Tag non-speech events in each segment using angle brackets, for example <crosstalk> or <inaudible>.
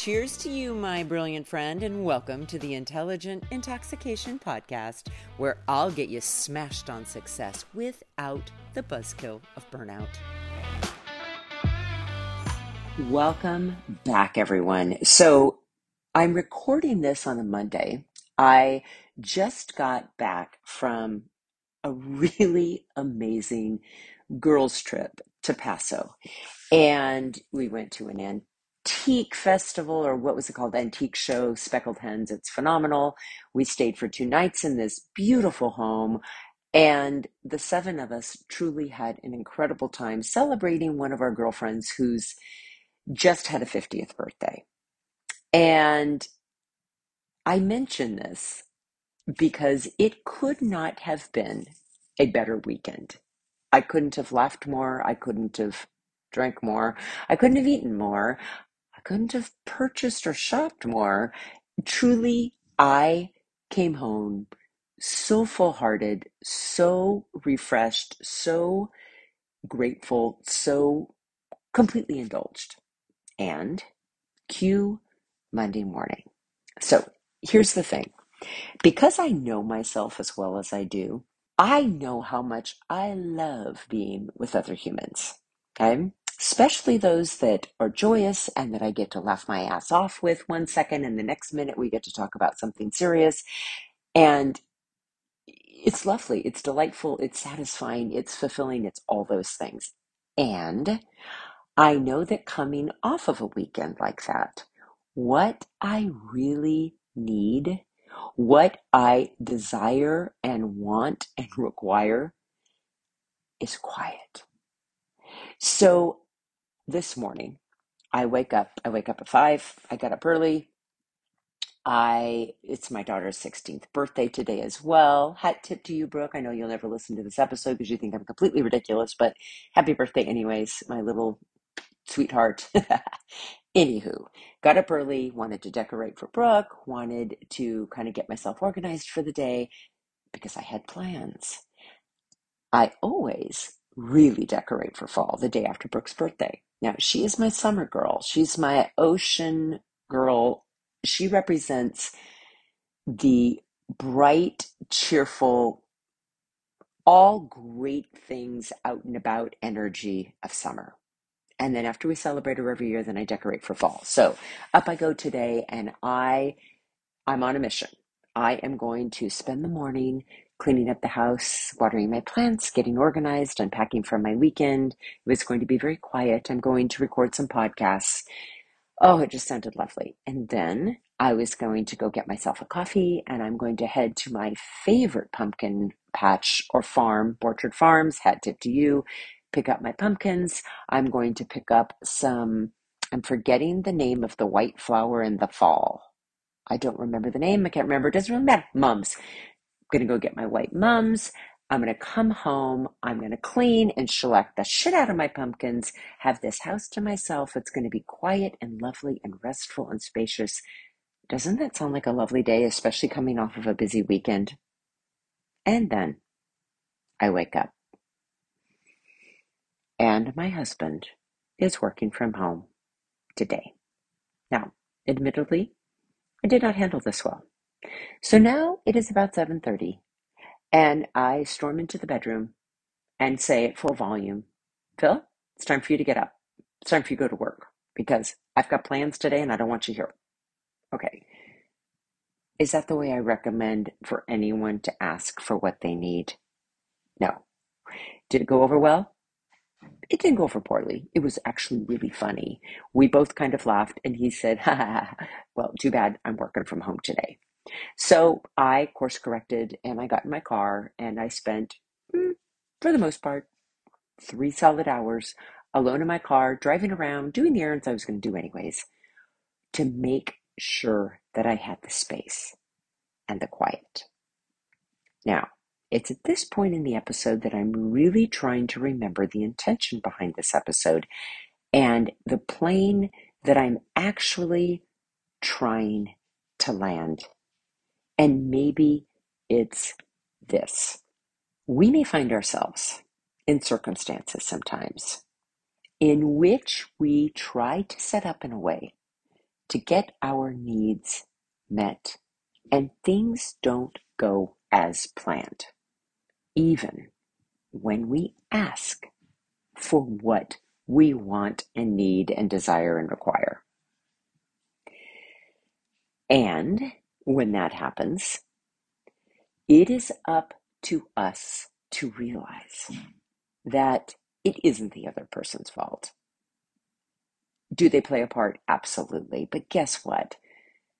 Cheers to you, my brilliant friend, and welcome to the Intelligent Intoxication Podcast, where I'll get you smashed on success without the buzzkill of burnout. Welcome back, everyone. So, I'm recording this on a Monday. I just got back from a really amazing girls' trip to Paso. And we went to an antique festival, or what was it called? Antique show, Speckled Hens. It's phenomenal. We stayed for two nights in this beautiful home. And the seven of us truly had an incredible time celebrating one of our girlfriends who's just had a 50th birthday. And I mention this because it could not have been a better weekend. I couldn't have laughed more. I couldn't have drank more. I couldn't have eaten more. I couldn't have purchased or shopped more. Truly, I came home so full hearted, so refreshed, so grateful, so completely indulged. And cue Monday morning. So here's the thing because I know myself as well as I do, I know how much I love being with other humans. Okay especially those that are joyous and that I get to laugh my ass off with one second, and the next minute we get to talk about something serious. And it's lovely, it's delightful, it's satisfying, it's fulfilling, it's all those things. And I know that coming off of a weekend like that, what I really need, what I desire and want and <laughs> require is quiet. So this morning, I wake up, I wake up at five, I got up early. I it's my daughter's 16th birthday today as well. Hat tip to you, Brooke. I know you'll never listen to this episode because you think I'm completely ridiculous, but happy birthday anyways, my little sweetheart. <laughs> Anywho, got up early, wanted to decorate for Brooke, wanted to kind of get myself organized for the day because I had plans. I always really decorate for fall the day after Brooke's birthday. Now, she is my summer girl. She's my ocean girl. She represents the bright, cheerful, all great things out and about energy of summer. And then after we celebrate her every year, then I decorate for fall. So up I go today and I I'm on a mission. I am going to spend the morning cleaning up the house, watering my plants, getting organized, unpacking for my weekend. It was going to be very quiet. I'm going to record some podcasts. Oh, it just sounded lovely. And then I was going to go get myself a coffee and I'm going to head to my favorite pumpkin patch or farm, Orchard Farms, hat tip to you, pick up my pumpkins. I'm going to pick up some, I'm forgetting the name of the white flower in the fall. I don't remember the name. I can't remember. It doesn't really matter. Mums going to go get my white mums. I'm going to come home. I'm going to clean and shellac the shit out of my pumpkins, have this house to myself. It's going to be quiet and lovely and restful and spacious. Doesn't that sound like a lovely day, especially coming off of a busy weekend? And then I wake up. And my husband is working from home today. Now, admittedly, I did not handle this well. So now it is about 7:30 and I storm into the bedroom and say at full volume, "Phil, it's time for you to get up. It's time for you to go to work because I've got plans today and I don't want you here." Okay. Is that the way I recommend for anyone to ask for what they need? No. Did it go over well? It didn't go over poorly. It was actually really funny. We both kind of laughed and he said, <laughs> ha ha ha, well, too bad I'm working from home today. So I course corrected and I got in my car and I spent, mm, for the most part, three solid hours alone in my car, driving around, doing the errands I was going to do anyways, to make sure that I had the space and the quiet. Now, it's at this point in the episode that I'm really trying to remember the intention behind this episode and the plane that I'm actually trying to land and maybe it's this. We may find ourselves in circumstances sometimes in which we try to set up in a way to get our needs met and things don't go as planned, even when we ask for what we want and need and desire and require. And when that happens, it is up to us to realize that it isn't the other person's fault. Do they play a part? Absolutely. But guess what?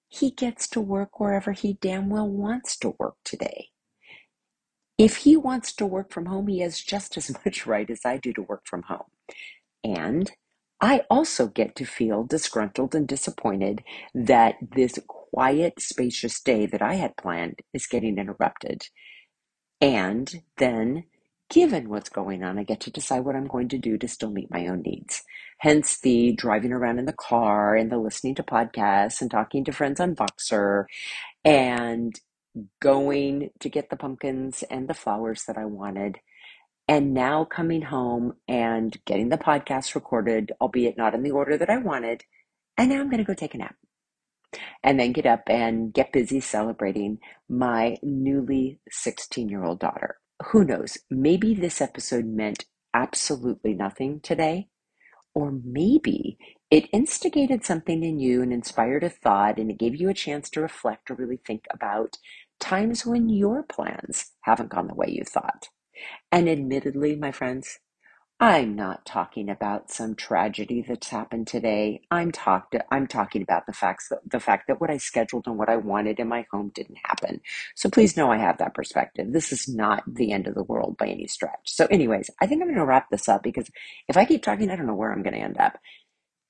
He gets to work wherever he damn well wants to work today. If he wants to work from home, he has just as <laughs> much right as I do to work from home. And I also get to feel disgruntled and disappointed that this quiet, spacious day that I had planned is getting interrupted. And then, given what's going on, I get to decide what I'm going to do to still meet my own needs. Hence the driving around in the car and the listening to podcasts and talking to friends on Voxer and going to get the pumpkins and the flowers that I wanted and now coming home and getting the podcast recorded, albeit not in the order that I wanted. And now I'm going to go take a nap and then get up and get busy celebrating my newly 16 year old daughter. Who knows? Maybe this episode meant absolutely nothing today, or maybe it instigated something in you and inspired a thought, and it gave you a chance to reflect or really think about times when your plans haven't gone the way you thought. And admittedly, my friends, I'm not talking about some tragedy that's happened today. I'm talked I'm talking about the facts that, the fact that what I scheduled and what I wanted in my home didn't happen. So please know I have that perspective. This is not the end of the world by any stretch. So anyways, I think I'm going to wrap this up because if I keep talking, I don't know where I'm going to end up.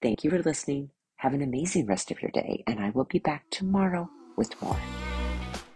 Thank you for listening. Have an amazing rest of your day and I will be back tomorrow with more.